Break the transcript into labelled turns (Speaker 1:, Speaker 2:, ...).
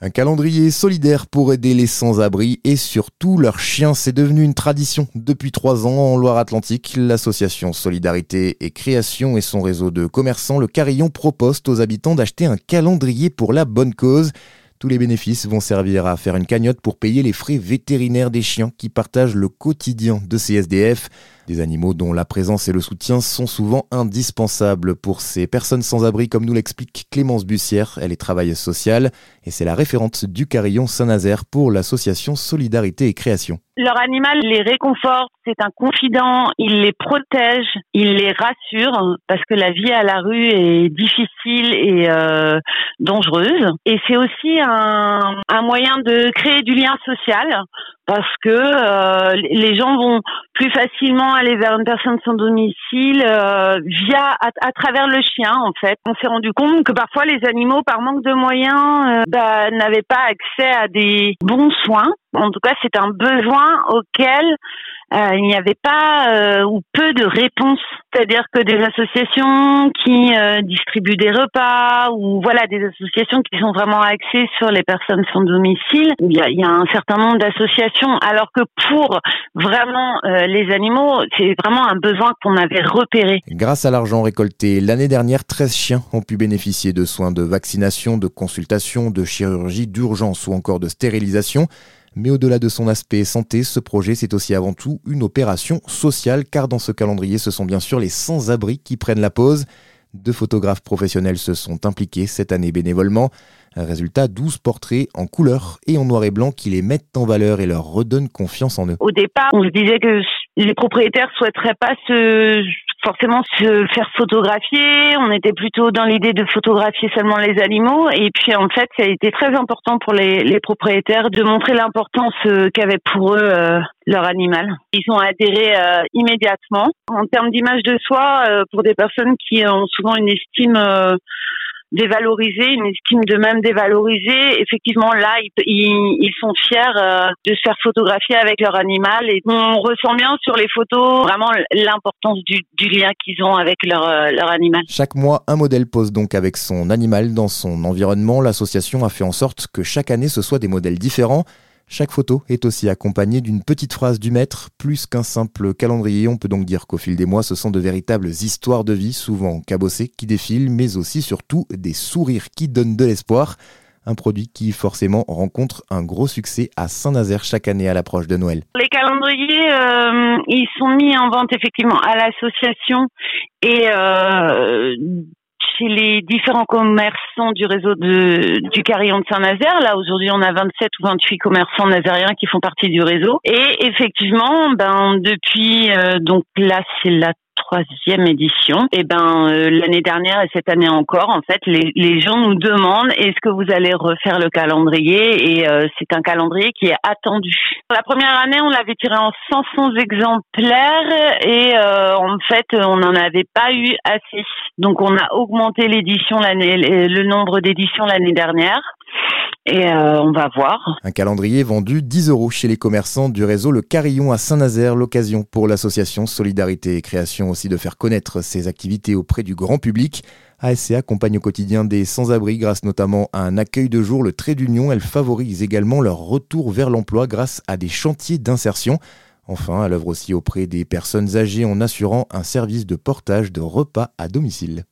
Speaker 1: Un calendrier solidaire pour aider les sans-abri et surtout leurs chiens. C'est devenu une tradition depuis trois ans en Loire-Atlantique. L'association Solidarité et Création et son réseau de commerçants, le Carillon, proposent aux habitants d'acheter un calendrier pour la bonne cause. Tous les bénéfices vont servir à faire une cagnotte pour payer les frais vétérinaires des chiens qui partagent le quotidien de ces SDF. Des animaux dont la présence et le soutien sont souvent indispensables pour ces personnes sans abri, comme nous l'explique Clémence Bussière. Elle est travailleuse sociale et c'est la référente du Carillon Saint-Nazaire pour l'association Solidarité et Création.
Speaker 2: Leur animal les réconforte, c'est un confident, il les protège, il les rassure parce que la vie à la rue est difficile et euh, dangereuse. Et c'est aussi un, moyen de créer du lien social parce que euh, les gens vont plus facilement aller vers une personne sans domicile euh, via à, travers le chien en fait. On s'est rendu compte que parfois les animaux par manque de moyens euh, bah, n'avaient pas accès à des bons soins. En tout cas, c'est un besoin auquel euh, il n'y avait pas euh, ou peu de réponses. C'est-à-dire que des associations qui euh, distribuent des repas ou voilà des associations qui sont vraiment axées sur les personnes sans domicile. Il y a, il y a un certain nombre d'associations, alors que pour vraiment les animaux, c'est vraiment un besoin qu'on avait repéré.
Speaker 1: Grâce à l'argent récolté l'année dernière, 13 chiens ont pu bénéficier de soins de vaccination, de consultation, de chirurgie, d'urgence ou encore de stérilisation. Mais au-delà de son aspect santé, ce projet, c'est aussi avant tout une opération sociale, car dans ce calendrier, ce sont bien sûr les sans-abri qui prennent la pause. Deux photographes professionnels se sont impliqués cette année bénévolement. Résultat, 12 portraits en couleur et en noir et blanc qui les mettent en valeur et leur redonnent confiance en eux.
Speaker 2: Au départ, on se disait que les propriétaires souhaiteraient pas se forcément se faire photographier. On était plutôt dans l'idée de photographier seulement les animaux. Et puis en fait, ça a été très important pour les, les propriétaires de montrer l'importance euh, qu'avait pour eux euh, leur animal. Ils ont adhéré euh, immédiatement. En termes d'image de soi, pour des personnes qui ont souvent une estime dévalorisé, une estime de même dévalorisée. Effectivement, là, ils, ils sont fiers euh, de se faire photographier avec leur animal et on ressent bien sur les photos vraiment l'importance du, du, lien qu'ils ont avec leur, euh, leur animal.
Speaker 1: Chaque mois, un modèle pose donc avec son animal dans son environnement. L'association a fait en sorte que chaque année, ce soit des modèles différents. Chaque photo est aussi accompagnée d'une petite phrase du maître, plus qu'un simple calendrier. On peut donc dire qu'au fil des mois, ce sont de véritables histoires de vie, souvent cabossées, qui défilent, mais aussi surtout des sourires qui donnent de l'espoir. Un produit qui forcément rencontre un gros succès à Saint-Nazaire chaque année à l'approche de Noël.
Speaker 2: Les calendriers, euh, ils sont mis en vente effectivement à l'association et euh, chez les différents commerçants du réseau du carillon de Saint-Nazaire. Là, aujourd'hui, on a 27 ou 28 commerçants nazériens qui font partie du réseau. Et effectivement, ben, depuis, euh, donc là, c'est la troisième édition. Et eh ben euh, l'année dernière et cette année encore, en fait, les, les gens nous demandent est-ce que vous allez refaire le calendrier? Et euh, c'est un calendrier qui est attendu. La première année, on l'avait tiré en 500 exemplaires et euh, en fait, on n'en avait pas eu assez. Donc, on a augmenté l'édition l'année, le nombre d'éditions l'année dernière. Et euh, on va voir.
Speaker 1: Un calendrier vendu 10 euros chez les commerçants du réseau Le Carillon à Saint-Nazaire, l'occasion pour l'association Solidarité et Création aussi de faire connaître ses activités auprès du grand public. ASC accompagne au quotidien des sans-abri grâce notamment à un accueil de jour, le trait d'union. Elle favorise également leur retour vers l'emploi grâce à des chantiers d'insertion. Enfin, elle œuvre aussi auprès des personnes âgées en assurant un service de portage de repas à domicile.